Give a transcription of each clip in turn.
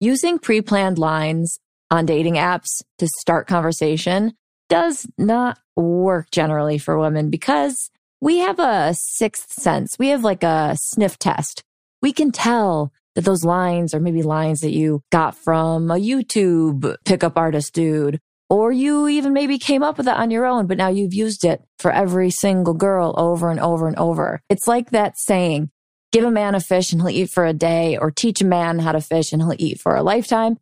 Using pre-planned lines on dating apps to start conversation does not work generally for women because we have a sixth sense. We have like a sniff test. We can tell that those lines are maybe lines that you got from a YouTube pickup artist dude, or you even maybe came up with it on your own, but now you've used it for every single girl over and over and over. It's like that saying, give a man a fish and he'll eat for a day, or teach a man how to fish and he'll eat for a lifetime.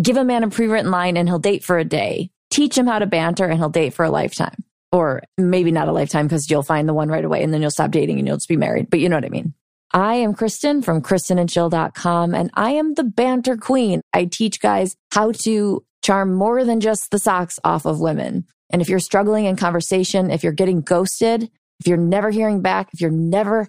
Give a man a pre-written line and he'll date for a day. Teach him how to banter and he'll date for a lifetime. Or maybe not a lifetime because you'll find the one right away and then you'll stop dating and you'll just be married. But you know what I mean? I am Kristen from KristenandChill.com and I am the banter queen. I teach guys how to charm more than just the socks off of women. And if you're struggling in conversation, if you're getting ghosted, if you're never hearing back, if you're never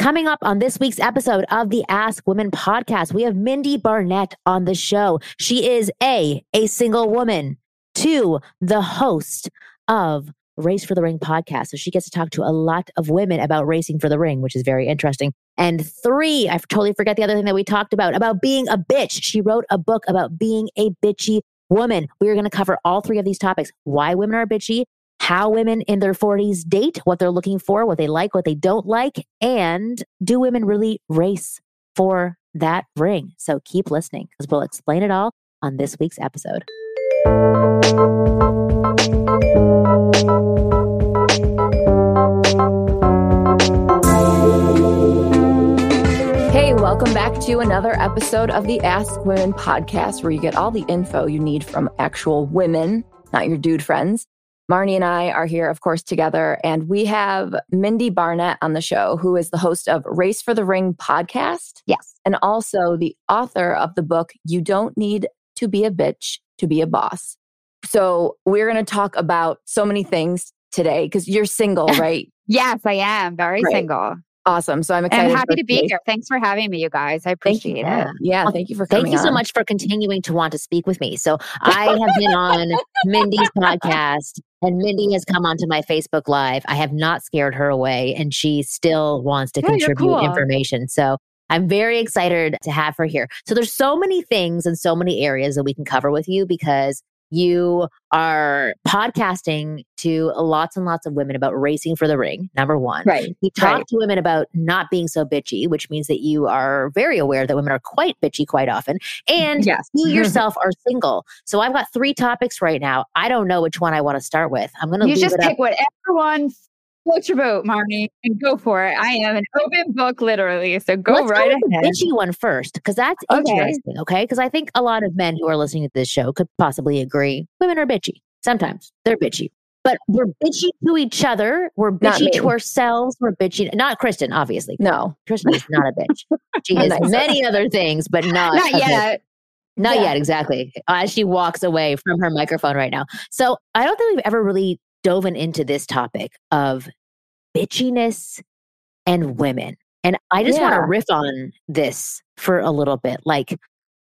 Coming up on this week's episode of the Ask Women podcast, we have Mindy Barnett on the show. She is A, a single woman, two, the host of Race for the Ring podcast. So she gets to talk to a lot of women about racing for the ring, which is very interesting. And three, I totally forget the other thing that we talked about, about being a bitch. She wrote a book about being a bitchy woman. We are going to cover all three of these topics why women are bitchy, how women in their 40s date, what they're looking for, what they like, what they don't like, and do women really race for that ring? So keep listening because we'll explain it all on this week's episode. Hey, welcome back to another episode of the Ask Women podcast, where you get all the info you need from actual women, not your dude friends. Marnie and I are here, of course, together, and we have Mindy Barnett on the show, who is the host of Race for the Ring podcast. Yes. And also the author of the book, You Don't Need to Be a Bitch to Be a Boss. So we're going to talk about so many things today because you're single, right? yes, I am very Right. single. Awesome. So I'm excited. I'm happy to be today. here. Thanks for having me, you guys. I appreciate it. yeah Well, thank you for Thank you so on. much for continuing to want to speak with me. So I have been on Mindy's podcast and Mindy has come onto my Facebook Live. I have not scared her away and she still wants to Yeah, contribute cool. information. So I'm very excited to have her here. So there's so many things and so many areas that we can cover with you because you are podcasting to lots and lots of women about racing for the ring, number one. Right. You talk Right. to women about not being so bitchy, which means that you are very aware that women are quite bitchy quite often. And Yes. you yourself are single. So I've got three topics right now. I don't know which one I want to start with. I'm going to You just it up. pick whatever one floats your boat, Marnie, and go for it. I am an open book, literally. So go Let's right go with the ahead. bitchy one first, because that's Okay. interesting. Okay. Because I think a lot of men who are listening to this show could possibly agree women are bitchy. Sometimes they're bitchy. But we're bitchy to each other. We're bitchy to ourselves. We're bitchy. Not Kristen, obviously. No. Kristen is not a bitch. She is Nice. many other things, but not, Not a bitch. yet. Not Yeah. yet, exactly. As she walks away from her microphone right now. So I don't think we've ever really dove into this topic of bitchiness and women. And I just want to riff on this for a little bit. Like,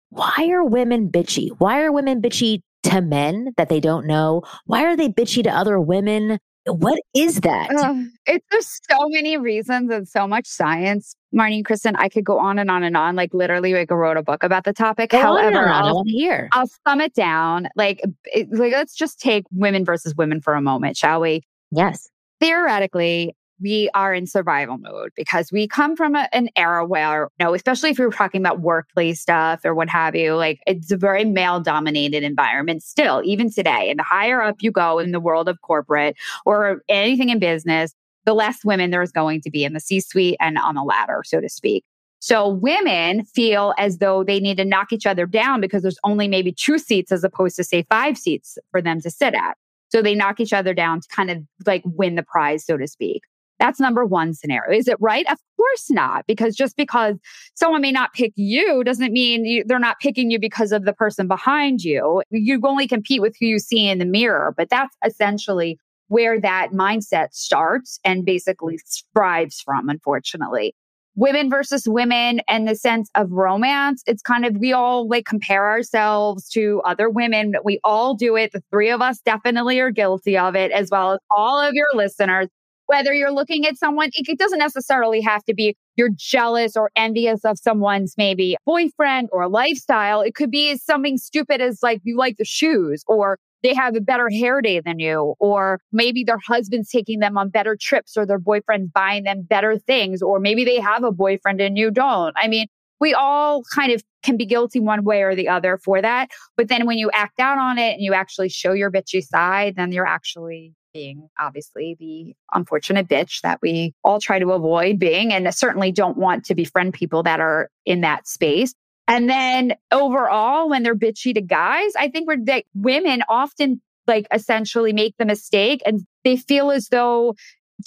why are women bitchy? Why are women bitchy to men that they don't know? Why are they bitchy to other women? What is that? Um, Ugh, it's there's so many reasons and so much science, Marnie and Kristen. I could go on and on and on. Like literally, I could wrote a book about the topic. Go However, on. I I'll, want to hear. I'll sum it down. Like, it, like let's just take women versus women for a moment, shall we? Yes. Theoretically, we are in survival mode because we come from a, an era where, you know, especially if you're talking about workplace stuff or what have you, like it's a very male dominated environment still, even today. And the higher up you go in the world of corporate or anything in business, the less women there's going to be in the C suite and on the ladder, so to speak. So women feel as though they need to knock each other down because there's only maybe two seats as opposed to say five seats for them to sit at. So they knock each other down to kind of like win the prize, so to speak. That's number one scenario. Is it right? Of course not, because just because someone may not pick you doesn't mean you, they're not picking you because of the person behind you. You only compete with who you see in the mirror, but that's essentially where that mindset starts and basically thrives from, unfortunately women versus women and the sense of romance. It's kind of, we all like compare ourselves to other women. We all do it. The three of us definitely are guilty of it, as well as all of your listeners. Whether you're looking at someone, it doesn't necessarily have to be you're jealous or envious of someone's maybe boyfriend or lifestyle. It could be something stupid as like you like the shoes or they have a better hair day than you, or maybe their husband's taking them on better trips, or their boyfriend's buying them better things, or maybe they have a boyfriend and you don't. I mean, we all kind of can be guilty one way or the other for that. But then when you act out on it and you actually show your bitchy side, then you're actually being obviously the unfortunate bitch that we all try to avoid being and certainly don't want to befriend people that are in that space. And then overall, when they're bitchy to guys, I think we're that women often like essentially make the mistake and they feel as though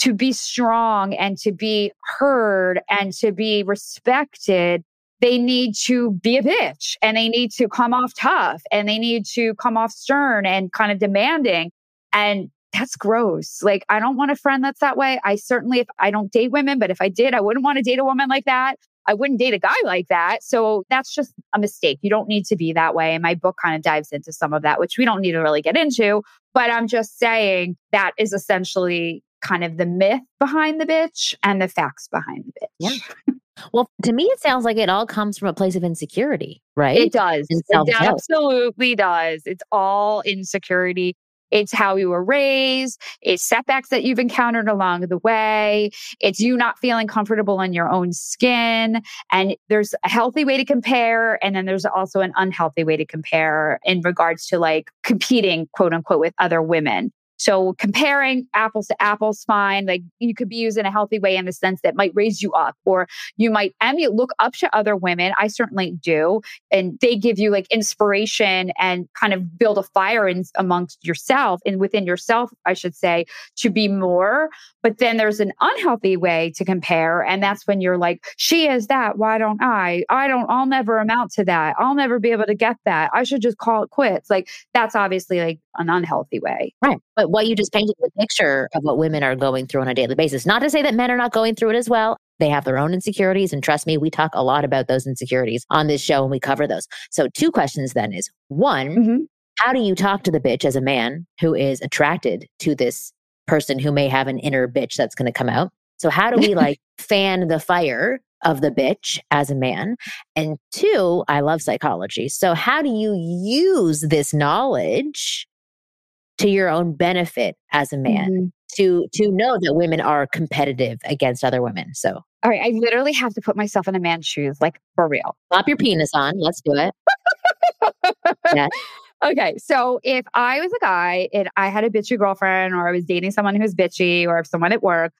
to be strong and to be heard and to be respected, they need to be a bitch and they need to come off tough and they need to come off stern and kind of demanding. And that's gross. Like, I don't want a friend that's that way. I certainly, if I don't date women, but if I did, I wouldn't want to date a woman like that. I wouldn't date a guy like that. So that's just a mistake. You don't need to be that way. And my book kind of dives into some of that, which we don't need to really get into. But I'm just saying that is essentially kind of the myth behind the bitch and the facts behind the bitch. Yeah. Well, to me, it sounds like it all comes from a place of insecurity, right? It does. It absolutely does. It's all insecurity. It's how you were raised. It's setbacks that you've encountered along the way. It's you not feeling comfortable in your own skin. And there's a healthy way to compare. And then there's also an unhealthy way to compare in regards to like competing, quote unquote, with other women. So comparing apples to apples, fine. Like you could be used in a healthy way in the sense that might raise you up, or you might emulate, look up to other women. I certainly do. And they give you like inspiration and kind of build a fire in amongst yourself and within yourself, I should say, to be more. But then there's an unhealthy way to compare. And that's when you're like, she is that. Why don't I? I don't, I'll never amount to that. I'll never be able to get that. I should just call it quits. Like that's obviously like an unhealthy way. Right. But what you just painted the picture of what women are going through on a daily basis. Not to say that men are not going through it as well. They have their own insecurities. And trust me, we talk a lot about those insecurities on this show and we cover those. So, two questions then is one, mm-hmm. how do you talk to the bitch as a man who is attracted to this person who may have an inner bitch that's going to come out? So, how do we like fan the fire of the bitch as a man? And two, I love psychology. So, how do you use this knowledge to your own benefit as a man mm-hmm. to to know that women are competitive against other women so. All right i literally have to put myself in a man's shoes like for real. Pop your penis on let's do it. Yeah. okay so if i was a guy and i had a bitchy girlfriend or i was dating someone who's bitchy or someone at work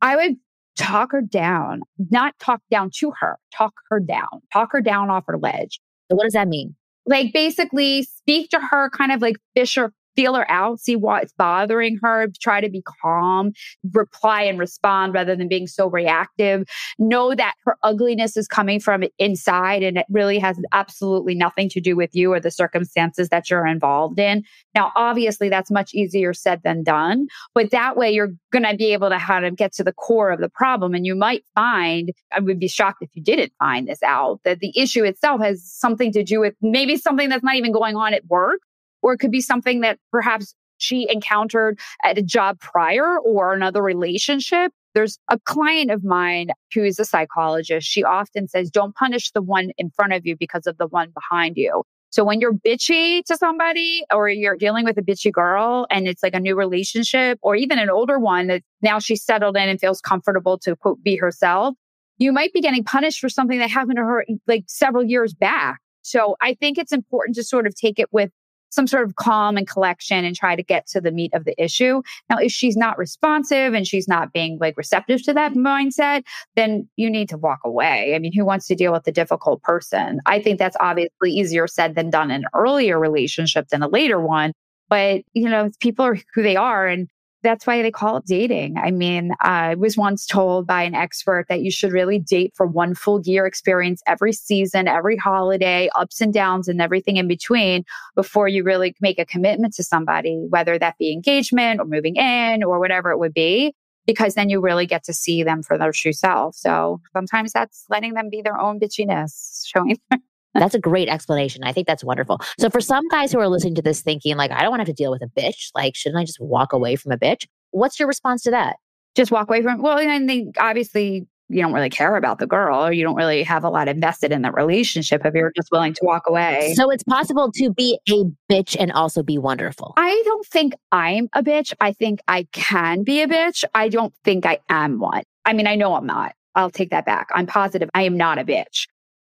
i would talk her down not talk down to her talk her down talk her down off her ledge. So what does that mean? Like basically speak to her kind of like fish her feel her out, see what's bothering her, try to be calm, reply and respond rather than being so reactive. Know that her ugliness is coming from inside and it really has absolutely nothing to do with you or the circumstances that you're involved in. Now, obviously, that's much easier said than done, but that way you're going to be able to kind of get to the core of the problem. And you might find, I would be shocked if you didn't find this out, that the issue itself has something to do with maybe something that's not even going on at work or it could be something that perhaps she encountered at a job prior or another relationship. There's a client of mine who is a psychologist. She often says, don't punish the one in front of you because of the one behind you. So when you're bitchy to somebody or you're dealing with a bitchy girl and it's like a new relationship or even an older one that now she's settled in and feels comfortable to quote be herself, you might be getting punished for something that happened to her like several years back. So I think it's important to sort of take it with some sort of calm and collection and try to get to the meat of the issue. Now, if she's not responsive and she's not being like receptive to that mindset, then you need to walk away. I mean, who wants to deal with a difficult person? I think that's obviously easier said than done in an earlier relationship than a later one. But, you know, people are who they are. And that's why they call it dating. I mean, I was once told by an expert that you should really date for one full year experience every season, every holiday, ups and downs, and everything in between before you really make a commitment to somebody, whether that be engagement or moving in or whatever it would be. Because then you really get to see them for their true self. So sometimes that's letting them be their own bitchiness, showing That's a great explanation. I think that's wonderful. So for some guys who are listening to this thinking like, I don't want to have to deal with a bitch. Like, shouldn't I just walk away from a bitch? What's your response to that? Just walk away from, well, and they obviously you don't really care about the girl or you don't really have a lot invested in the relationship if you're just willing to walk away. So it's possible to be a bitch and also be wonderful. I don't think I'm a bitch. I think I can be a bitch. I don't think I am one. I mean, I know I'm not. I'll take that back. I'm positive I am not a bitch.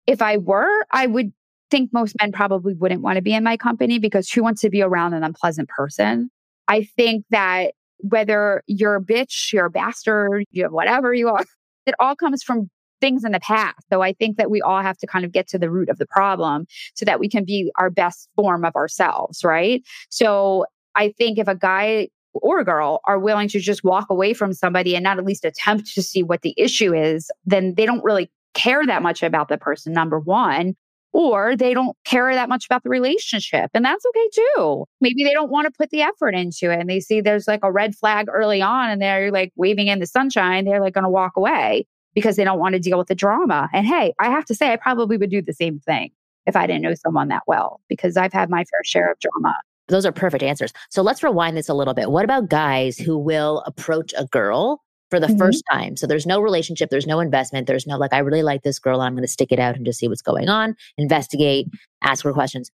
If I were, I would think most men probably wouldn't want to be in my company because who wants to be around an unpleasant person? I think that whether you're a bitch, you're a bastard, you whatever you are, it all comes from things in the past. So I think that we all have to kind of get to the root of the problem so that we can be our best form of ourselves, right? So I think if a guy or a girl are willing to just walk away from somebody and not at least attempt to see what the issue is, then they don't really care that much about the person, number one, or they don't care that much about the relationship. And that's okay too. Maybe they don't want to put the effort into it and they see there's like a red flag early on and they're like waving in the sunshine. They're like going to walk away because they don't want to deal with the drama. And hey, I have to say, I probably would do the same thing if I didn't know someone that well because I've had my fair share of drama. Those are perfect answers. So let's rewind this a little bit. What about guys who will approach a girl for the mm-hmm. first time. So there's no relationship, there's no investment, there's no like, I really like this girl, I'm going to stick it out and just see what's going on, investigate, ask her questions.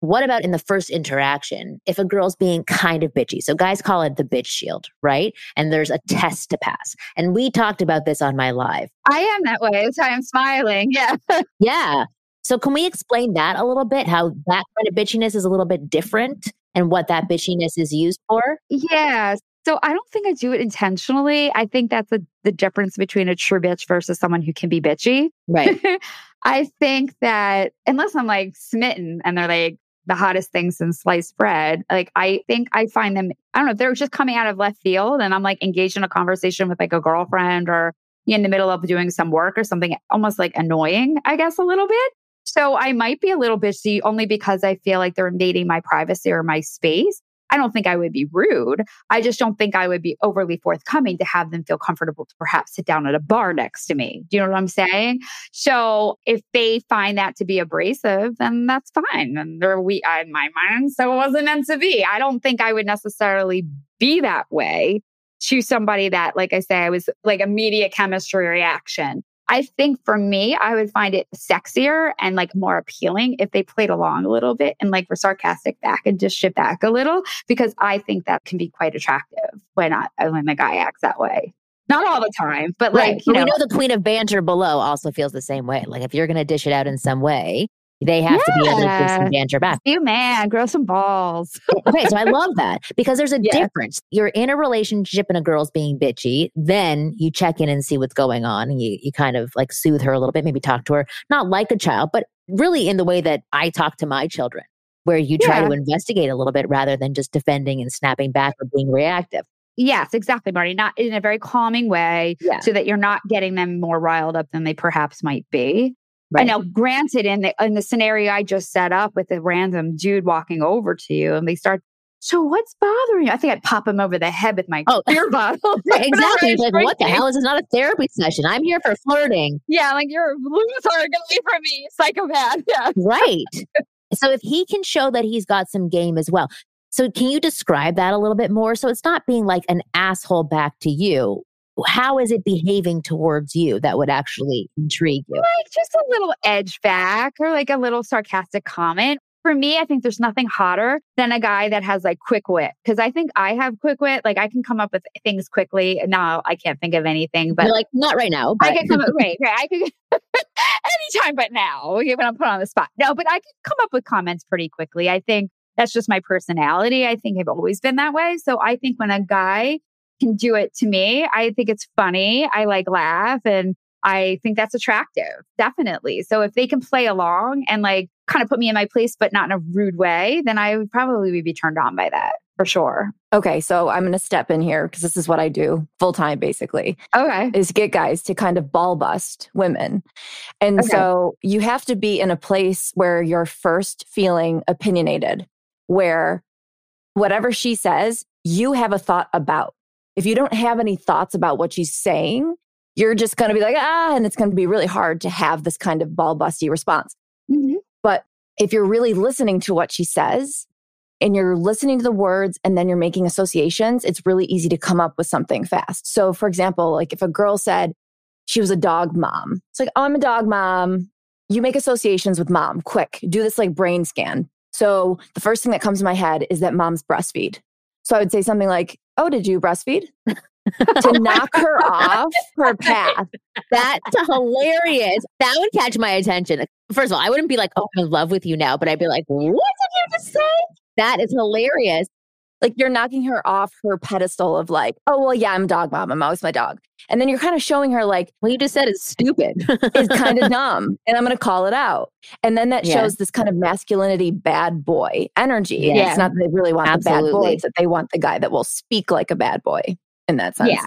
What about in the first interaction? If a girl's being kind of bitchy, so guys call it the bitch shield, right? And there's a test to pass. And we talked about this on my live. I am that way. That's why I'm smiling. Yeah. yeah. So can we explain that a little bit? How that kind of bitchiness is a little bit different and what that bitchiness is used for? Yeah. So I don't think I do it intentionally. I think that's a, the difference between a true bitch versus someone who can be bitchy. Right. I think that unless I'm like smitten and they're like the hottest thing since sliced bread, like I think I find them, I don't know, if they're just coming out of left field and I'm like engaged in a conversation with like a girlfriend or in the middle of doing some work or something almost like annoying, I guess, a little bit. So I might be a little bitchy only because I feel like they're invading my privacy or my space. I don't think I would be rude. I just don't think I would be overly forthcoming to have them feel comfortable to perhaps sit down at a bar next to me. Do you know what I'm saying? So if they find that to be abrasive, then that's fine. And they're we in my mind, so it wasn't meant to be. I don't think I would necessarily be that way to somebody that, like I say, I was like immediate chemistry reaction. I think for me, I would find it sexier and like more appealing if they played along a little bit and like were sarcastic back and just shit back a little because I think that can be quite attractive when I, when the guy acts that way. Not all the time, but like right. you know, we know the queen of banter below also feels the same way. Like if you're going to dish it out in some way, they have yeah. to be able to give some banter back. You man, grow some balls. okay, so I love that because there's a yeah. difference. You're in a relationship and a girl's being bitchy, then you check in and see what's going on, and you you kind of like soothe her a little bit, maybe talk to her, not like a child, but really in the way that I talk to my children, where you try yeah. to investigate a little bit rather than just defending and snapping back or being reactive. Yes, exactly, Marnie. Not in a very calming way yeah. so that you're not getting them more riled up than they perhaps might be. Right. And now, granted, in the in the scenario I just set up with a random dude walking over to you, and they start, so what's bothering you? I think I'd pop him over the head with my oh. beer bottle. exactly. like, what the hell? Is this is not a therapy session. I'm here for flirting. Yeah, like you're a loser. Get away from me, psychopath. Yeah. Right. so if he can show that he's got some game as well. So can you describe that a little bit more? So it's not being like an asshole back to you how is it behaving towards you that would actually intrigue you? Like just a little edge back or like a little sarcastic comment. for me, I think there's nothing hotter than a guy that has like quick wit. Cause I think I have quick wit. Like I can come up with things quickly. Now I can't think of anything, but You're like, not right now. But. I can come up, right, right. I could anytime but now when I'm put on the spot. No, but I can come up with comments pretty quickly. I think that's just my personality. I think I've always been that way. So I think when a guy can do it to me, I think it's funny. I like laugh and I think that's attractive. Definitely. So if they can play along and like kind of put me in my place, but not in a rude way, then I would probably be turned on by that for sure. Okay, so I'm going to step in here because this is what I do full time basically. Okay. Is get guys to kind of ball bust women. And Okay. so you have to be in a place where you're first feeling opinionated, where whatever she says, you have a thought about. If you don't have any thoughts about what she's saying, you're just going to be like, ah, and it's going to be really hard to have this kind of ball busty response. Mhm. But if you're really listening to what she says and you're listening to the words and then you're making associations, it's really easy to come up with something fast. So, for example, like if a girl said she was a dog mom, it's like, oh, I'm a dog mom. You make associations with mom quick. Do this like brain scan. So, the first thing that comes to my head is that moms breastfeed. So, I would say something like, oh, did you breastfeed? to knock her off her path. That's hilarious. That would catch my attention. First of all, I wouldn't be like, oh, I'm in love with you now, but I'd be like, what did you just say? That is hilarious. Like you're knocking her off her pedestal of like, oh well, yeah, I'm a dog mom. I'm always my dog. And then you're kind of showing her like What you just said is stupid. it's kind of dumb, and I'm going to call it out. And then that Yeah. shows this kind of masculinity, bad boy energy. Yeah. It's not that they really want the bad boy; it's that they want the guy that will speak like a bad boy. In that sense, Yeah.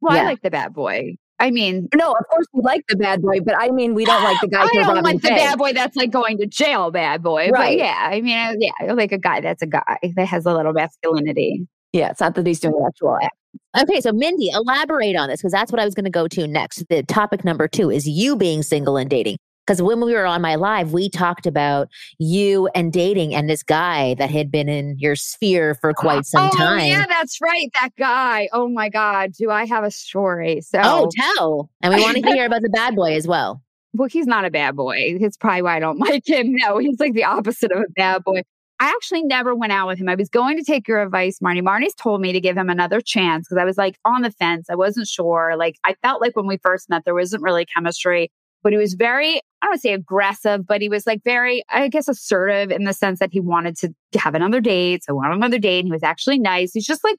Well, Yeah. I like the bad boy. I mean, No, of course we like the bad boy, but I mean we don't like the guy. I don't Robin like the bad boy that's like going to jail, bad boy. But yeah, I mean, uh, yeah, like a guy that's a guy that has a little masculinity. Yeah, it's not that he's doing the actual act. okay, so Mindy, elaborate on this because that's what I was going to go to next. The topic number two is you being single and dating. Because when we were on my live, we talked about you and dating and this guy that had been in your sphere for quite some oh, time. yeah, that's right. That guy. Oh my God. Do I have a story? So, Oh, tell. And we want to hear about the bad boy as well. well, he's not a bad boy. It's probably why I don't like him. No, he's like the opposite of a bad boy. I actually never went out with him. I was going to take your advice, Marnie. Marnie's told me to give him another chance because I was like on the fence. I wasn't sure. Like, I felt like when we first met, there wasn't really chemistry, but he was very, I don't want to say aggressive, but he was like very, I guess, assertive in the sense that he wanted to have another date. So, I went on another date and he was actually nice. He's just like,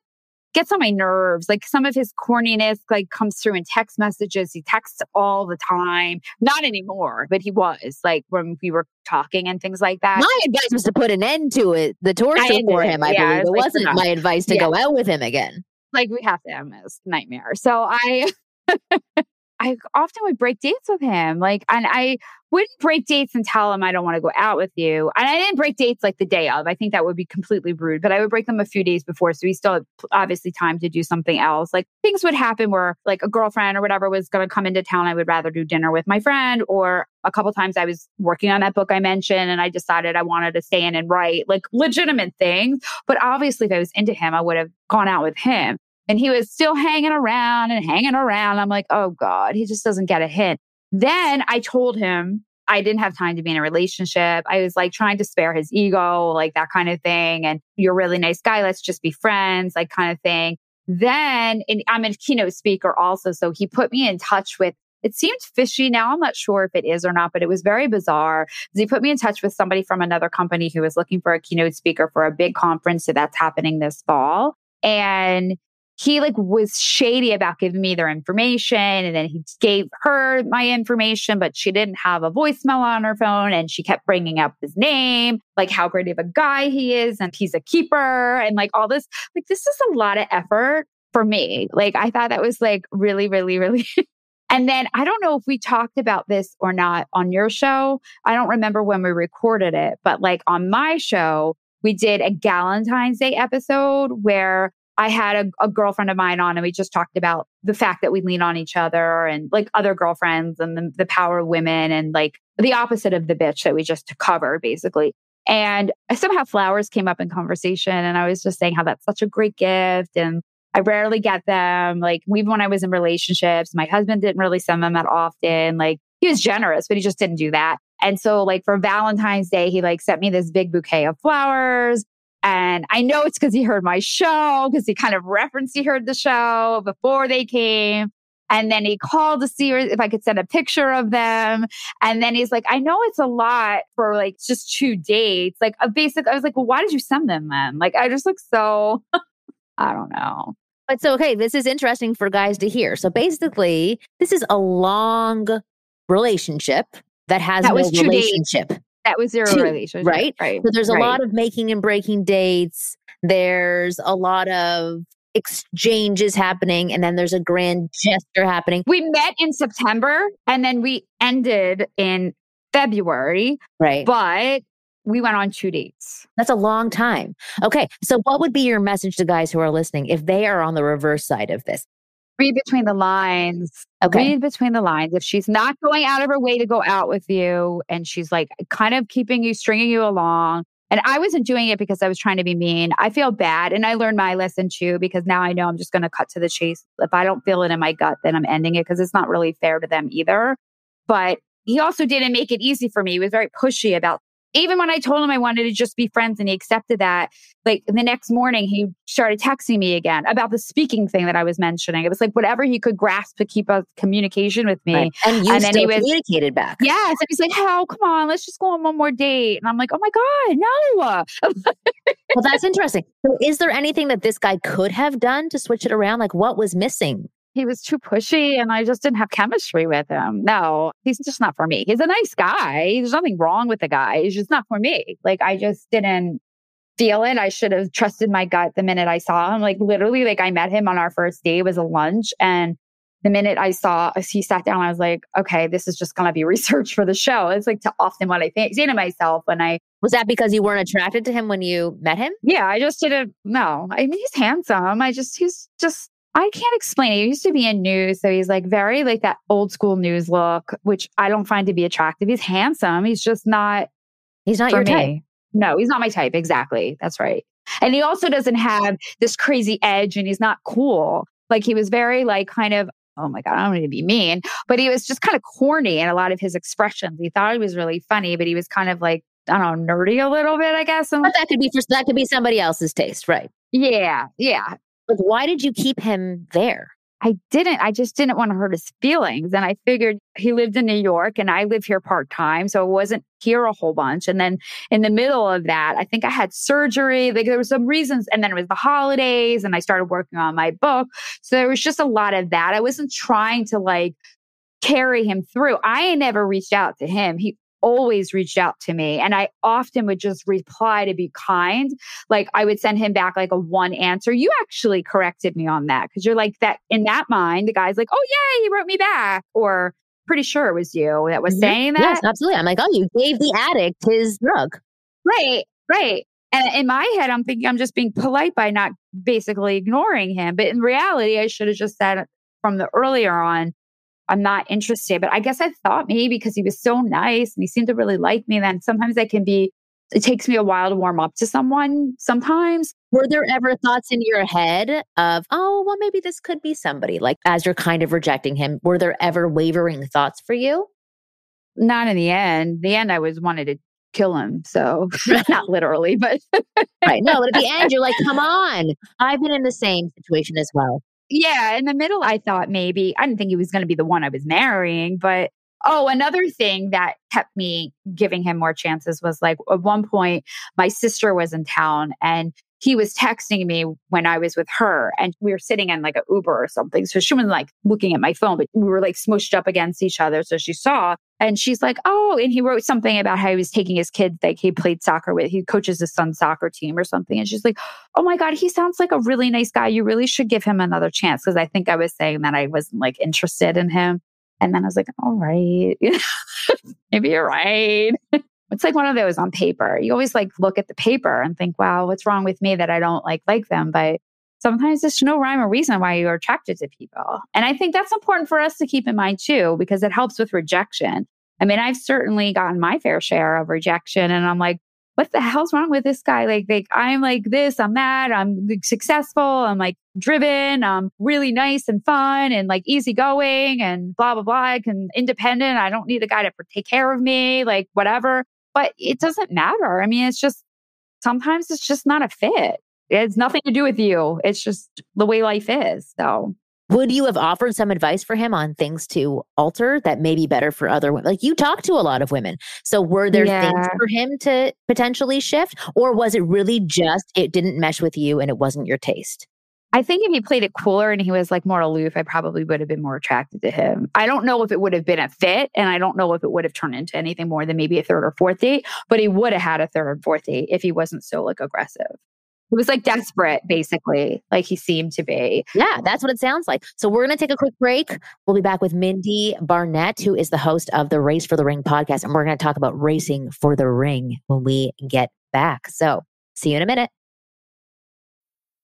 gets on my nerves. Like some of his corniness like comes through in text messages. He texts all the time. Not anymore, but he was like when we were talking and things like that. My advice was to put an end to it, the torture for it. him. I Yeah, believe it's it wasn't my advice to Yeah. go out with him again. like we have to end this nightmare. So I I often would break dates with him. Like and I wouldn't break dates and tell him I don't want to go out with you. And I didn't break dates like the day of. I think that would be completely rude, but I would break them a few days before. So he still had obviously time to do something else. Like things would happen where like a girlfriend or whatever was going to come into town. I would rather do dinner with my friend. Or a couple times I was working on that book I mentioned and I decided I wanted to stay in and write like legitimate things. But obviously, if I was into him, I would have gone out with him. And he was still hanging around and hanging around. I'm like, oh God, he just doesn't get a hint. Then I told him I didn't have time to be in a relationship. I was like trying to spare his ego, like that kind of thing. And you're a really nice guy. Let's just be friends, like kind of thing. Then I'm a keynote speaker also. So he put me in touch with it seemed fishy. Now I'm not sure if it is or not, but it was very bizarre. He put me in touch with somebody from another company who was looking for a keynote speaker for a big conference. So that's happening this fall. And he like was shady about giving me their information and then he gave her my information but she didn't have a voicemail on her phone and she kept bringing up his name like how great of a guy he is and he's a keeper and like all this like this is a lot of effort for me. Like i thought that was like really really really and then i don't know if we talked about this or not on your show. I don't remember when we recorded it but like on my show we did a galentine's day episode where I had a, a girlfriend of mine on and we just talked about the fact that we lean on each other and like other girlfriends and the, the power of women and like the opposite of the bitch that we just covered basically. And somehow flowers came up in conversation and I was just saying how that's such a great gift and I rarely get them. Like even when I was in relationships, my husband didn't really send them that often. Like he was generous, but he just didn't do that. And so like for Valentine's Day, he like sent me this big bouquet of flowers. And I know it's because he heard my show, because he kind of referenced he heard the show before they came. And then he called to see if I could send a picture of them. And then he's like, I know it's a lot for like just two dates. Like a basic, I was like, well, why did you send them then? Like, I just look so, I don't know. But so, okay, this is interesting for guys to hear. So basically, this is a long relationship that has that no was relationship. Dates. That was zero relationship. Right. Right. So there's right. a lot of making and breaking dates. There's a lot of exchanges happening and then there's a grand gesture happening. We met in September and then we ended in February. Right. But we went on two dates. That's a long time. Okay. So, what would be your message to guys who are listening if they are on the reverse side of this? Read between the lines. Okay. Read between the lines. If she's not going out of her way to go out with you and she's like kind of keeping you, stringing you along, and I wasn't doing it because I was trying to be mean. I feel bad. And I learned my lesson too, because now I know I'm just going to cut to the chase. If I don't feel it in my gut, then I'm ending it because it's not really fair to them either. But he also didn't make it easy for me. He was very pushy about even when I told him I wanted to just be friends and he accepted that, like the next morning he started texting me again about the speaking thing that I was mentioning. It was like whatever he could grasp to keep a communication with me. Right. And you and still then he was, communicated back. Yes. And he's like, hell, come on, let's just go on one more date. And I'm like, oh my God, no. well, that's interesting. So is there anything that this guy could have done to switch it around? Like what was missing? He was too pushy and I just didn't have chemistry with him. No, he's just not for me. He's a nice guy. There's nothing wrong with the guy. He's just not for me. Like I just didn't feel it. I should have trusted my gut the minute I saw him. Like literally, like I met him on our first day, It was a lunch. And the minute I saw he sat down, I was like, okay, this is just gonna be research for the show. It's like to often what I think say to myself when I was that because you weren't attracted to him when you met him? Yeah, I just didn't no. I mean he's handsome. I just he's just I can't explain it. He used to be in news. So he's like very like that old school news look, which I don't find to be attractive. He's handsome. He's just not, he's not your me. type. No, he's not my type. Exactly. That's right. And he also doesn't have this crazy edge and he's not cool. Like he was very like kind of, oh my God, I don't want to be mean, but he was just kind of corny in a lot of his expressions. He thought he was really funny, but he was kind of like, I don't know, nerdy a little bit, I guess. But that could be for that could be somebody else's taste, right? Yeah, yeah. Like, why did you keep him there? I didn't. I just didn't want to hurt his feelings. And I figured he lived in New York and I live here part time. So I wasn't here a whole bunch. And then in the middle of that, I think I had surgery. Like there were some reasons. And then it was the holidays and I started working on my book. So there was just a lot of that. I wasn't trying to like carry him through. I never reached out to him. He always reached out to me and I often would just reply to be kind. Like I would send him back like a one answer. You actually corrected me on that because you're like that in that mind, the guy's like, oh, yeah, he wrote me back. Or pretty sure it was you that was mm-hmm. saying that. Yes, absolutely. I'm like, oh, you gave the addict his drug. Right, right. And in my head, I'm thinking I'm just being polite by not basically ignoring him. But in reality, I should have just said from the earlier on, I'm not interested. But I guess I thought maybe because he was so nice and he seemed to really like me, then sometimes I can be, it takes me a while to warm up to someone sometimes. Were there ever thoughts in your head of, oh, well, maybe this could be somebody? Like as you're kind of rejecting him, were there ever wavering thoughts for you? Not in the end. The end, I was wanted to kill him. So not literally, but right. No, but at the end, you're like, come on. I've been in the same situation as well yeah, in the middle, I thought maybe I didn't think he was going to be the one I was marrying, but oh, another thing that kept me giving him more chances was like at one point, my sister was in town and he was texting me when I was with her and we were sitting in like an Uber or something. So she wasn't like looking at my phone, but we were like smushed up against each other. So she saw and she's like, Oh, and he wrote something about how he was taking his kids, like he played soccer with, he coaches his son's soccer team or something. And she's like, Oh my God, he sounds like a really nice guy. You really should give him another chance. Cause I think I was saying that I wasn't like interested in him. And then I was like, all right, maybe you're right. It's like one of those on paper. You always like look at the paper and think, wow, what's wrong with me that I don't like like them? But sometimes there's no rhyme or reason why you're attracted to people. And I think that's important for us to keep in mind too, because it helps with rejection. I mean, I've certainly gotten my fair share of rejection and I'm like, what the hell's wrong with this guy? Like, like I'm like this, I'm that, I'm successful, I'm like driven, I'm really nice and fun and like easygoing and blah, blah, blah. I can independent. I don't need a guy to take care of me, like whatever. But it doesn't matter. I mean, it's just sometimes it's just not a fit. It has nothing to do with you. It's just the way life is. So would you have offered some advice for him on things to alter that may be better for other women? Like you talk to a lot of women. So were there yeah. things for him to potentially shift? Or was it really just it didn't mesh with you and it wasn't your taste? I think if he played it cooler and he was like more aloof, I probably would have been more attracted to him. I don't know if it would have been a fit and I don't know if it would have turned into anything more than maybe a third or fourth date, but he would have had a third or fourth date if he wasn't so like aggressive. It was like desperate, basically, like he seemed to be. Yeah, that's what it sounds like. So we're going to take a quick break. We'll be back with Mindy Barnett, who is the host of the Race for the Ring podcast. And we're going to talk about racing for the ring when we get back. So see you in a minute.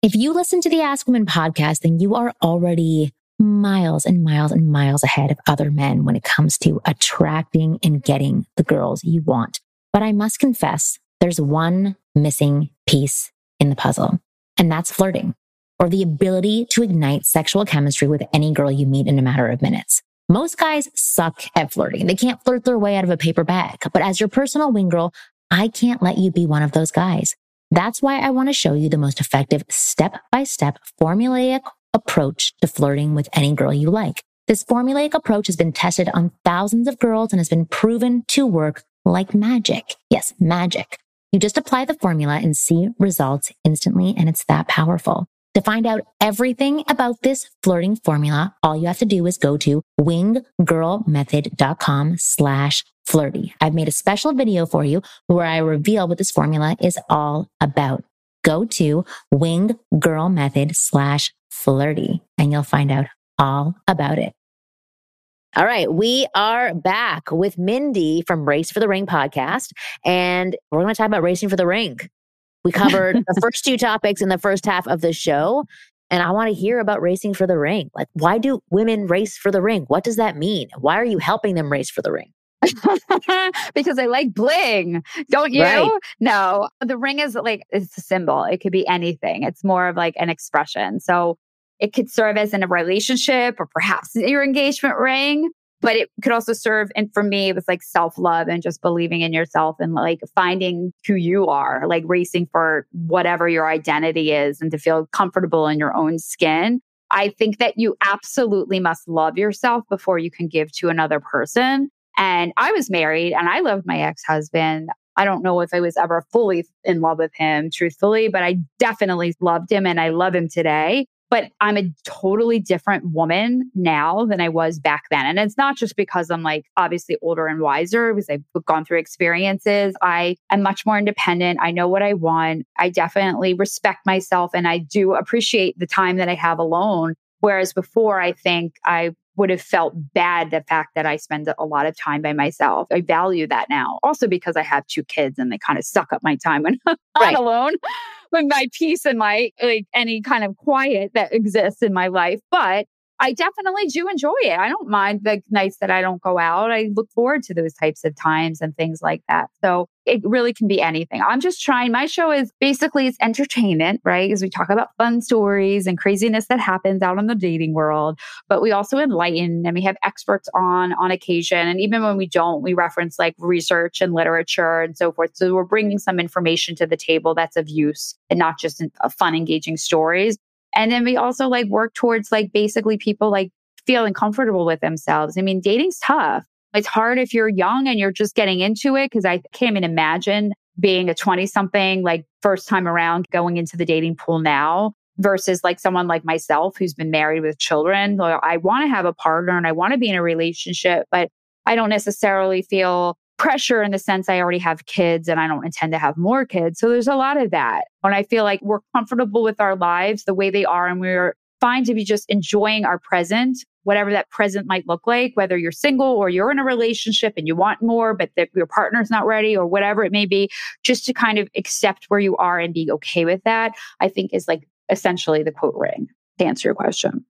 If you listen to the Ask Women podcast, then you are already miles and miles and miles ahead of other men when it comes to attracting and getting the girls you want. But I must confess, there's one missing piece in the puzzle, and that's flirting or the ability to ignite sexual chemistry with any girl you meet in a matter of minutes. Most guys suck at flirting. They can't flirt their way out of a paper bag. But as your personal wing girl, I can't let you be one of those guys. That's why I want to show you the most effective step by step formulaic approach to flirting with any girl you like. This formulaic approach has been tested on thousands of girls and has been proven to work like magic. Yes, magic. You just apply the formula and see results instantly, and it's that powerful. To find out everything about this flirting formula, all you have to do is go to winggirlmethod.com slash flirty. I've made a special video for you where I reveal what this formula is all about. Go to winggirlmethod slash flirty and you'll find out all about it. All right, we are back with Mindy from Race for the Ring podcast, and we're going to talk about racing for the ring. We covered the first two topics in the first half of the show, and I want to hear about racing for the ring. Like, why do women race for the ring? What does that mean? Why are you helping them race for the ring? because I like bling, don't you? Right. No, the ring is like it's a symbol. It could be anything. It's more of like an expression. So it could serve as in a relationship or perhaps your engagement ring, but it could also serve. And for me, it was like self love and just believing in yourself and like finding who you are, like racing for whatever your identity is and to feel comfortable in your own skin. I think that you absolutely must love yourself before you can give to another person. And I was married and I loved my ex husband. I don't know if I was ever fully in love with him, truthfully, but I definitely loved him and I love him today. But I'm a totally different woman now than I was back then. And it's not just because I'm like obviously older and wiser, because I've gone through experiences. I am much more independent. I know what I want. I definitely respect myself and I do appreciate the time that I have alone. Whereas before, I think I would have felt bad the fact that I spend a lot of time by myself. I value that now. Also because I have two kids and they kind of suck up my time when I'm right. alone. With my peace and my like any kind of quiet that exists in my life. But I definitely do enjoy it. I don't mind the nights that I don't go out. I look forward to those types of times and things like that. So it really can be anything. I'm just trying. My show is basically it's entertainment, right? As we talk about fun stories and craziness that happens out in the dating world, but we also enlighten and we have experts on on occasion. And even when we don't, we reference like research and literature and so forth. So we're bringing some information to the table that's of use and not just uh, fun, engaging stories. And then we also like work towards like basically people like feeling comfortable with themselves. I mean, dating's tough. It's hard if you're young and you're just getting into it because I can't even imagine being a 20 something, like first time around going into the dating pool now versus like someone like myself who's been married with children. I want to have a partner and I want to be in a relationship, but I don't necessarily feel pressure in the sense I already have kids and I don't intend to have more kids. So there's a lot of that. When I feel like we're comfortable with our lives the way they are and we're fine to be just enjoying our present, whatever that present might look like, whether you're single or you're in a relationship and you want more, but that your partner's not ready or whatever it may be, just to kind of accept where you are and be okay with that, I think is like essentially the quote ring to answer your question.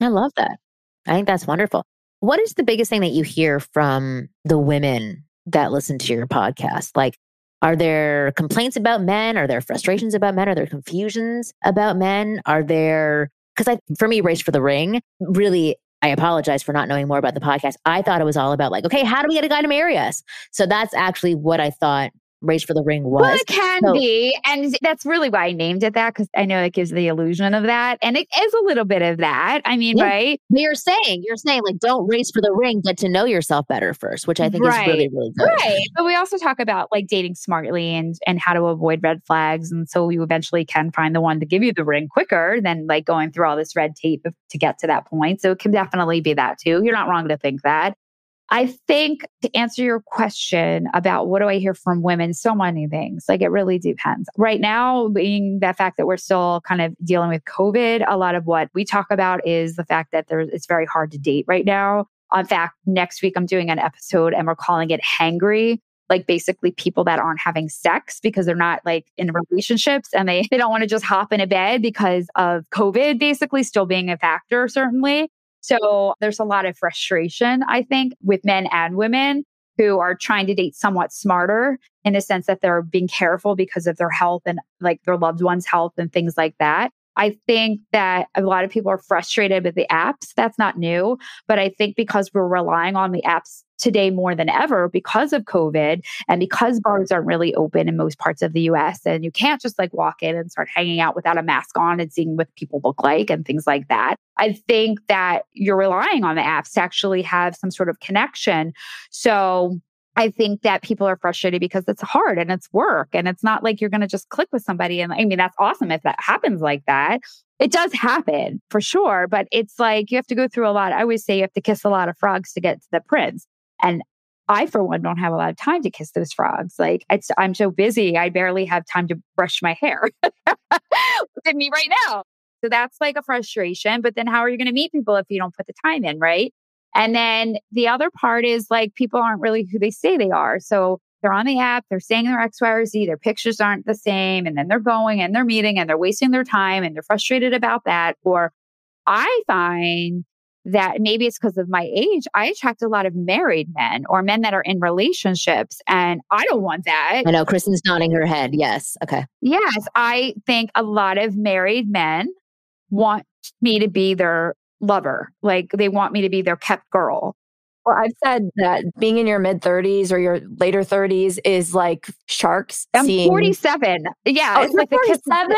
I love that. I think that's wonderful. What is the biggest thing that you hear from the women that listen to your podcast? Like, are there complaints about men? Are there frustrations about men? Are there confusions about men? Are there, because I, for me, Race for the Ring really I apologize for not knowing more about the podcast. I thought it was all about like, okay, how do we get a guy to marry us? So that's actually what I thought Race for the Ring was. Well, it can so, be. And that's really why I named it that because I know it gives the illusion of that. And it is a little bit of that. I mean, yeah. right? You're saying, you're saying like, don't race for the ring, get to know yourself better first, which I think right. is really, really good. Right. But we also talk about like dating smartly and, and how to avoid red flags. And so you eventually can find the one to give you the ring quicker than like going through all this red tape to get to that point. So it can definitely be that too. You're not wrong to think that. I think to answer your question about what do I hear from women, so many things. Like it really depends. Right now, being that fact that we're still kind of dealing with COVID, a lot of what we talk about is the fact that there's it's very hard to date right now. In fact, next week I'm doing an episode and we're calling it hangry. Like basically people that aren't having sex because they're not like in relationships and they, they don't want to just hop in a bed because of COVID basically still being a factor, certainly. So there's a lot of frustration, I think, with men and women who are trying to date somewhat smarter in the sense that they're being careful because of their health and like their loved one's health and things like that. I think that a lot of people are frustrated with the apps. That's not new. But I think because we're relying on the apps today more than ever because of COVID and because bars aren't really open in most parts of the US and you can't just like walk in and start hanging out without a mask on and seeing what people look like and things like that. I think that you're relying on the apps to actually have some sort of connection. So I think that people are frustrated because it's hard and it's work and it's not like you're going to just click with somebody. And I mean, that's awesome if that happens like that. It does happen for sure, but it's like you have to go through a lot. I always say you have to kiss a lot of frogs to get to the prince. And I, for one, don't have a lot of time to kiss those frogs. Like I'm so busy, I barely have time to brush my hair. Look at me right now. So that's like a frustration. But then how are you going to meet people if you don't put the time in, right? And then the other part is like people aren't really who they say they are. So they're on the app, they're saying they're X, Y, or Z, their pictures aren't the same. And then they're going and they're meeting and they're wasting their time and they're frustrated about that. Or I find that maybe it's because of my age, I attract a lot of married men or men that are in relationships. And I don't want that. I know Kristen's nodding her head. Yes. Okay. Yes. I think a lot of married men want me to be their lover. Like they want me to be their kept girl. Well, I've said that being in your mid 30s or your later 30s is like sharks. I'm seeing... 47. Yeah. Oh, it's like 47?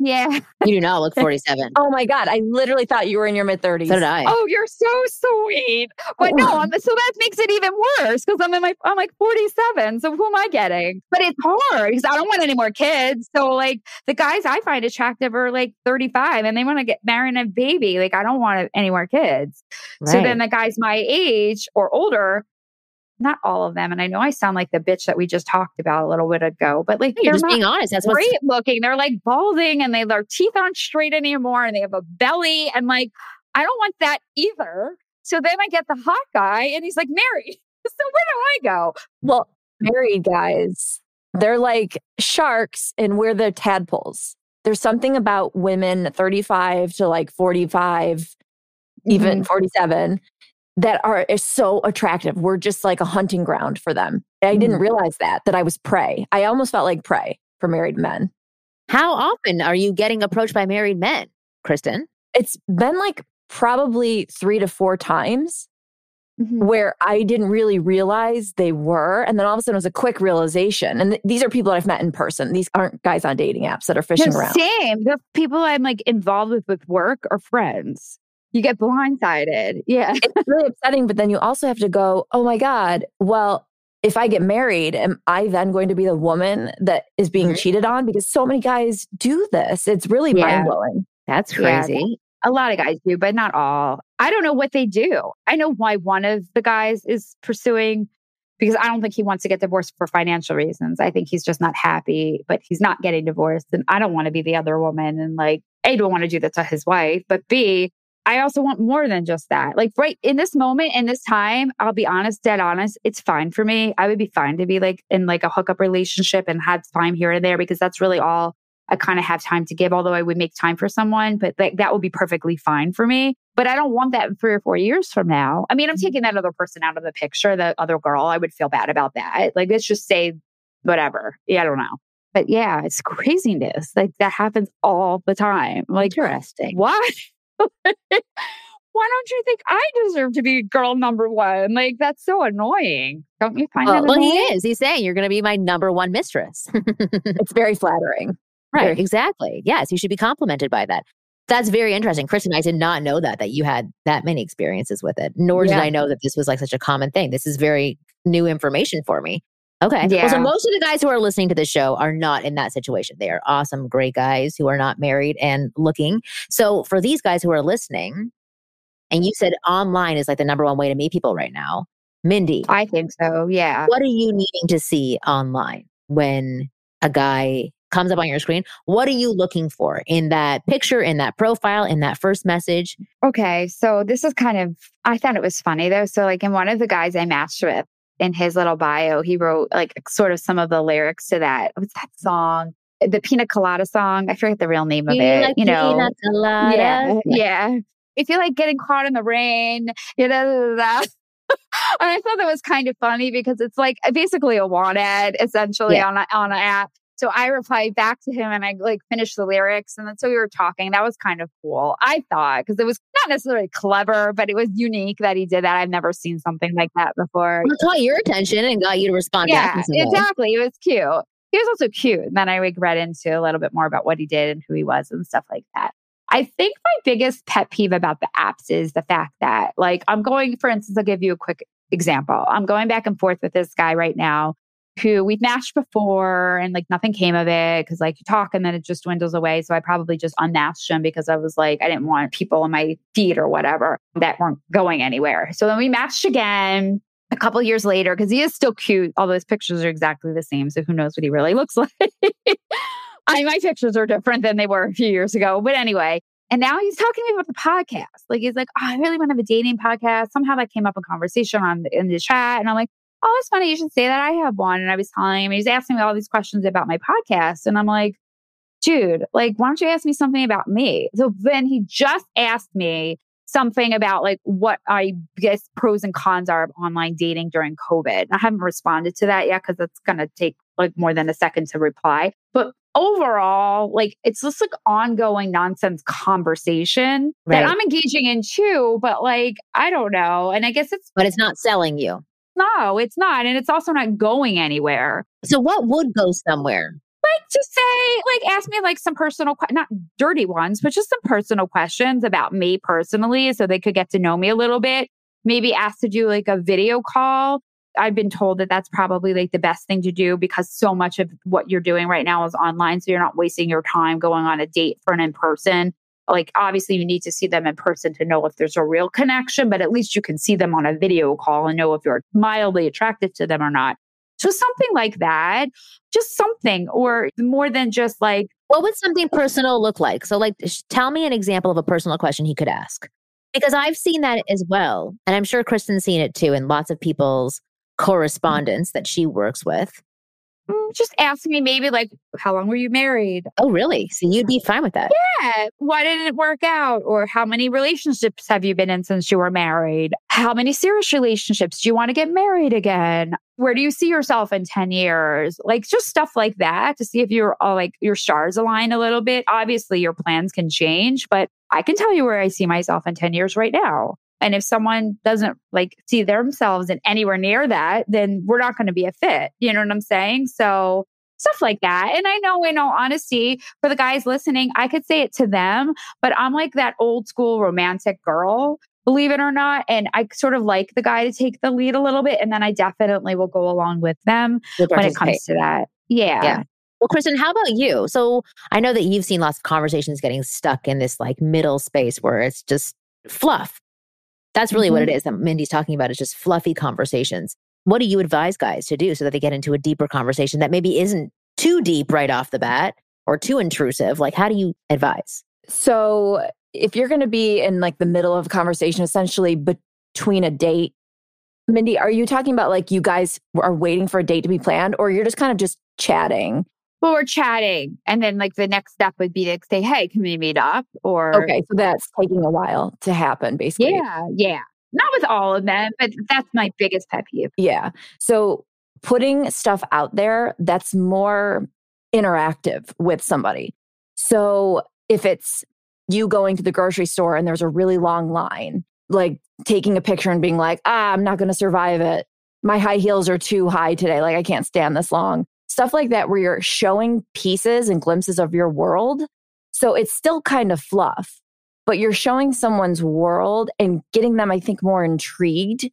Yeah. You do not look 47. oh my God. I literally thought you were in your mid 30s. So did I. Oh, you're so sweet. But no, I'm, so that makes it even worse because I'm in my, I'm like 47. So who am I getting? But it's hard because I don't want any more kids. So like the guys I find attractive are like 35 and they want to get married and a baby. Like I don't want any more kids. Right. So then the guys my age or older, not all of them. And I know I sound like the bitch that we just talked about a little bit ago, but like you're just being honest. That's great looking. They're like balding and they their teeth aren't straight anymore and they have a belly. And like, I don't want that either. So then I get the hot guy and he's like married. so where do I go? Well, married guys, they're like sharks and we're the tadpoles. There's something about women 35 to like 45, even mm-hmm. 47 that are is so attractive. We're just like a hunting ground for them. I didn't mm. realize that that I was prey. I almost felt like prey for married men. How often are you getting approached by married men, Kristen? It's been like probably 3 to 4 times. Mm-hmm. Where I didn't really realize they were. And then all of a sudden it was a quick realization. And th- these are people that I've met in person. These aren't guys on dating apps that are fishing They're around. Same. They're people I'm like involved with with work or friends you get blindsided. Yeah. it's really upsetting. But then you also have to go, oh my God, well, if I get married, am I then going to be the woman that is being mm-hmm. cheated on? Because so many guys do this. It's really yeah. mind blowing. That's crazy. Yeah. A lot of guys do, but not all. I don't know what they do. I know why one of the guys is pursuing because I don't think he wants to get divorced for financial reasons. I think he's just not happy, but he's not getting divorced. And I don't want to be the other woman. And like, A, don't want to do that to his wife, but B, I also want more than just that. Like, right in this moment, in this time, I'll be honest, dead honest, it's fine for me. I would be fine to be like in like a hookup relationship and have time here and there because that's really all I kind of have time to give, although I would make time for someone, but like that would be perfectly fine for me. But I don't want that in three or four years from now. I mean, I'm mm-hmm. taking that other person out of the picture, the other girl. I would feel bad about that. Like, let's just say whatever. Yeah, I don't know. But yeah, it's craziness. Like that happens all the time. Like, interesting. What? Why don't you think I deserve to be girl number one? Like, that's so annoying. Don't you find well, that annoying? Well, he is. He's saying you're going to be my number one mistress. it's very flattering. Right. Very. Exactly. Yes. You should be complimented by that. That's very interesting. Kristen, I did not know that, that you had that many experiences with it, nor yeah. did I know that this was like such a common thing. This is very new information for me. Okay. Yeah. Well, so most of the guys who are listening to this show are not in that situation. They are awesome, great guys who are not married and looking. So for these guys who are listening, and you said online is like the number one way to meet people right now, Mindy. I think so. Yeah. What are you needing to see online when a guy comes up on your screen. What are you looking for in that picture, in that profile, in that first message? Okay. So this is kind of, I thought it was funny though. So, like, in one of the guys I matched with, in his little bio, he wrote like sort of some of the lyrics to that. What's that song? The Pina Colada song. I forget the real name of it. You know, yeah, yeah. If you like getting caught in the rain, you know, and I thought that was kind of funny because it's like basically a want ad essentially yeah. on a, on an app. So I replied back to him and I like finished the lyrics. And then so we were talking. That was kind of cool. I thought, because it was not necessarily clever, but it was unique that he did that. I've never seen something like that before. Well, it caught your attention and got you to respond yeah, exactly. It was cute. He was also cute. And then I like, read into a little bit more about what he did and who he was and stuff like that. I think my biggest pet peeve about the apps is the fact that, like, I'm going, for instance, I'll give you a quick example. I'm going back and forth with this guy right now who we've matched before and like nothing came of it because like you talk and then it just dwindles away. So I probably just unmatched him because I was like, I didn't want people in my feed or whatever that weren't going anywhere. So then we matched again a couple years later because he is still cute. All those pictures are exactly the same. So who knows what he really looks like. I, my pictures are different than they were a few years ago. But anyway, and now he's talking to me about the podcast. Like he's like, oh, I really want to have a dating podcast. Somehow that came up in conversation on in the chat. And I'm like, oh, it's funny you should say that. I have one. And I was telling him, he's asking me all these questions about my podcast. And I'm like, dude, like, why don't you ask me something about me? So then he just asked me something about like what I guess pros and cons are of online dating during COVID. I haven't responded to that yet because it's going to take like more than a second to reply. But overall, like it's just like ongoing nonsense conversation right. that I'm engaging in too. But like, I don't know. And I guess it's, but it's not selling you. No, it's not. And it's also not going anywhere. So what would go somewhere? Like to say, like ask me like some personal, not dirty ones, but just some personal questions about me personally so they could get to know me a little bit. Maybe ask to do like a video call. I've been told that that's probably like the best thing to do because so much of what you're doing right now is online. So you're not wasting your time going on a date for an in person like obviously you need to see them in person to know if there's a real connection, but at least you can see them on a video call and know if you're mildly attracted to them or not. So something like that, just something, or more than just like. What would something personal look like? So, like, tell me an example of a personal question he could ask. Because I've seen that as well. And I'm sure Kristen's seen it too in lots of people's correspondence that she works with. Mm, just ask me maybe like, how long were you married? Oh, really? So you'd be fine with that? Yeah. Why didn't it work out? Or how many relationships have you been in since you were married? How many serious relationships? Do you want to get married again? Where do you see yourself in 10 years? Like just stuff like that to see if you're all like your stars align a little bit. Obviously, your plans can change, but I can tell you where I see myself in 10 years right now. And if someone doesn't like see themselves in anywhere near that, then we're not going to be a fit. You know what I'm saying? So stuff like that. And I know in all honesty, for the guys listening, I could say it to them, but I'm like that old school romantic girl, believe it or not. And I sort of like the guy to take the lead a little bit. And then I definitely will go along with them when it comes to that. Yeah. Yeah. Well, Kristen, how about you? So I know that you've seen lots of conversations getting stuck in this like middle space where it's just fluff. That's really mm-hmm. what it mm-hmm. that Mindy's talking about. It's just fluffy conversations. what do you advise guys to do so that they get into a deeper conversation that maybe isn't too deep right off the bat or too intrusive? Like, how do you advise? So, if you're going to be in like the middle of a conversation, essentially between a date, Mindy, are you talking about like you guys are waiting for a date to be planned or you're just kind of just chatting? Well, we're chatting. And then like the next step would be to say, hey, can we meet up? Or Okay, so that's taking a while to happen basically. Yeah, yeah. Not with all of them, but that's my biggest pet peeve. Yeah. So putting stuff out there that's more interactive with somebody. So if it's you going to the grocery store and there's a really long line, like taking a picture and being like, ah, I'm not going to survive it. My high heels are too high today. Like, I can't stand this long. Stuff like that, where you're showing pieces and glimpses of your world. So it's still kind of fluff, but you're showing someone's world and getting them, I think, more intrigued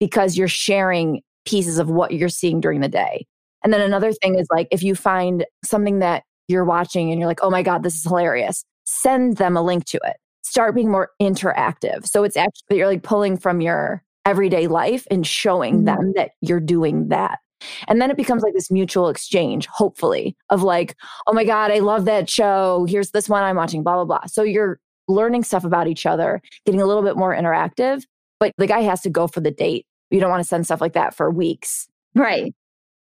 because you're sharing pieces of what you're seeing during the day. And then another thing is like, if you find something that you're watching and you're like, oh my God, this is hilarious, send them a link to it start being more interactive. So it's actually you're like pulling from your everyday life and showing mm-hmm. them that you're doing that. And then it becomes like this mutual exchange, hopefully, of like, oh my God, I love that show. Here's this one I'm watching, blah, blah, blah. So you're learning stuff about each other, getting a little bit more interactive, but the guy has to go for the date. You don't want to send stuff like that for weeks. Right.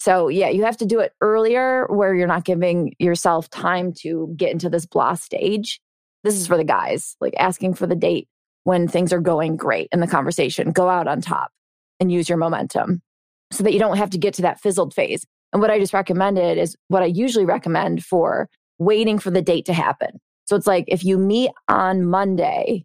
So, yeah, you have to do it earlier where you're not giving yourself time to get into this blah stage this is for the guys, like asking for the date when things are going great in the conversation. Go out on top and use your momentum so that you don't have to get to that fizzled phase. And what I just recommended is what I usually recommend for waiting for the date to happen. So it's like if you meet on Monday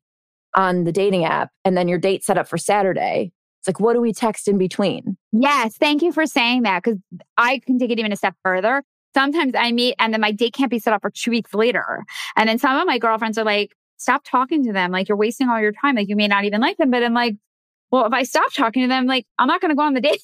on the dating app and then your date set up for Saturday, it's like, what do we text in between? Yes. Thank you for saying that because I can take it even a step further. Sometimes I meet and then my date can't be set up for two weeks later. And then some of my girlfriends are like, stop talking to them. Like you're wasting all your time. Like you may not even like them. But I'm like, well, if I stop talking to them, like I'm not going to go on the date.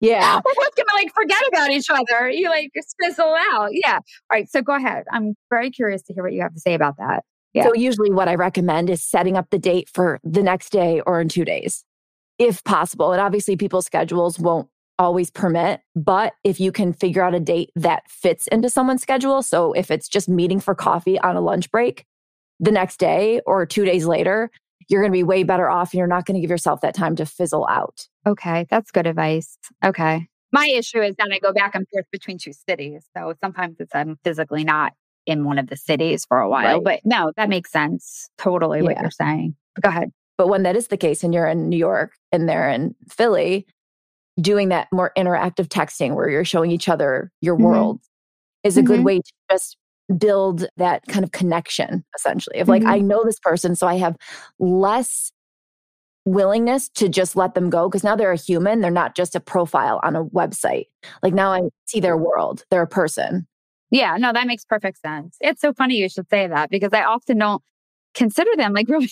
Yeah. We're both to like forget about each other. You like fizzle out. Yeah. All right. So go ahead. I'm very curious to hear what you have to say about that. Yeah. So usually what I recommend is setting up the date for the next day or in two days, if possible. And obviously people's schedules won't always permit. But if you can figure out a date that fits into someone's schedule, so if it's just meeting for coffee on a lunch break the next day or two days later, you're going to be way better off and you're not going to give yourself that time to fizzle out. Okay, that's good advice. Okay. My issue is that I go back and forth between two cities. So sometimes it's I'm physically not in one of the cities for a while. Right. But no, that makes sense. Totally yeah. what you're saying. Go ahead. But when that is the case and you're in New York and they're in Philly, doing that more interactive texting where you're showing each other your mm-hmm. world is a mm-hmm. good way to just build that kind of connection essentially of like mm-hmm. i know this person so i have less willingness to just let them go because now they're a human they're not just a profile on a website. Like now i see their world they're a person. Yeah no that makes perfect sense. It's so funny you should say that because i often don't consider them like really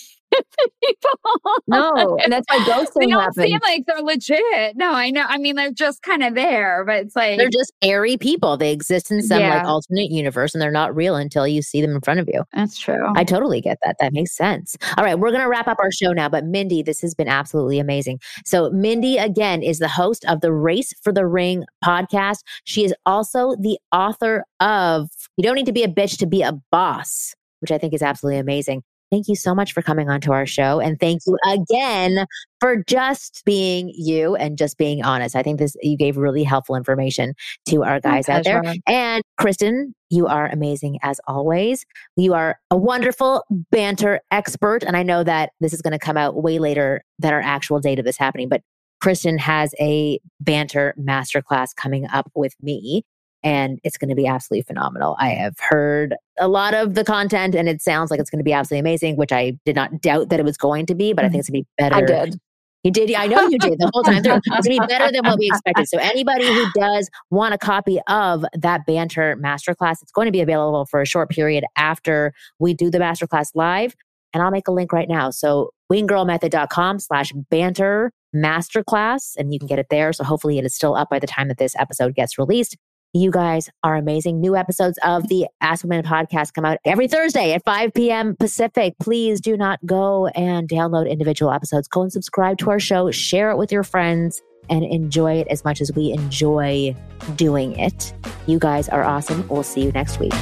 people. No, and that's why ghosting they don't happens. seem like they're legit. No, I know. I mean, they're just kind of there, but it's like they're just airy people. They exist in some yeah. like alternate universe, and they're not real until you see them in front of you. That's true. I totally get that. That makes sense. All right, we're gonna wrap up our show now, but Mindy, this has been absolutely amazing. So, Mindy again is the host of the Race for the Ring podcast. She is also the author of "You Don't Need to Be a Bitch to Be a Boss." Which I think is absolutely amazing. Thank you so much for coming onto our show. And thank you again for just being you and just being honest. I think this, you gave really helpful information to our guys out there. And Kristen, you are amazing as always. You are a wonderful banter expert. And I know that this is going to come out way later than our actual date of this happening, but Kristen has a banter masterclass coming up with me and it's going to be absolutely phenomenal. I have heard a lot of the content and it sounds like it's going to be absolutely amazing, which I did not doubt that it was going to be, but I think mm-hmm. it's going to be better. I did. You did. I know you did the whole time through. It's going to be better than what we expected. So anybody who does want a copy of that banter masterclass, it's going to be available for a short period after we do the masterclass live. And I'll make a link right now. So winggirlmethod.com slash banter masterclass, and you can get it there. So hopefully it is still up by the time that this episode gets released. You guys are amazing. New episodes of the Ask Women podcast come out every Thursday at 5 p.m. Pacific. Please do not go and download individual episodes. Go and subscribe to our show, share it with your friends, and enjoy it as much as we enjoy doing it. You guys are awesome. We'll see you next week.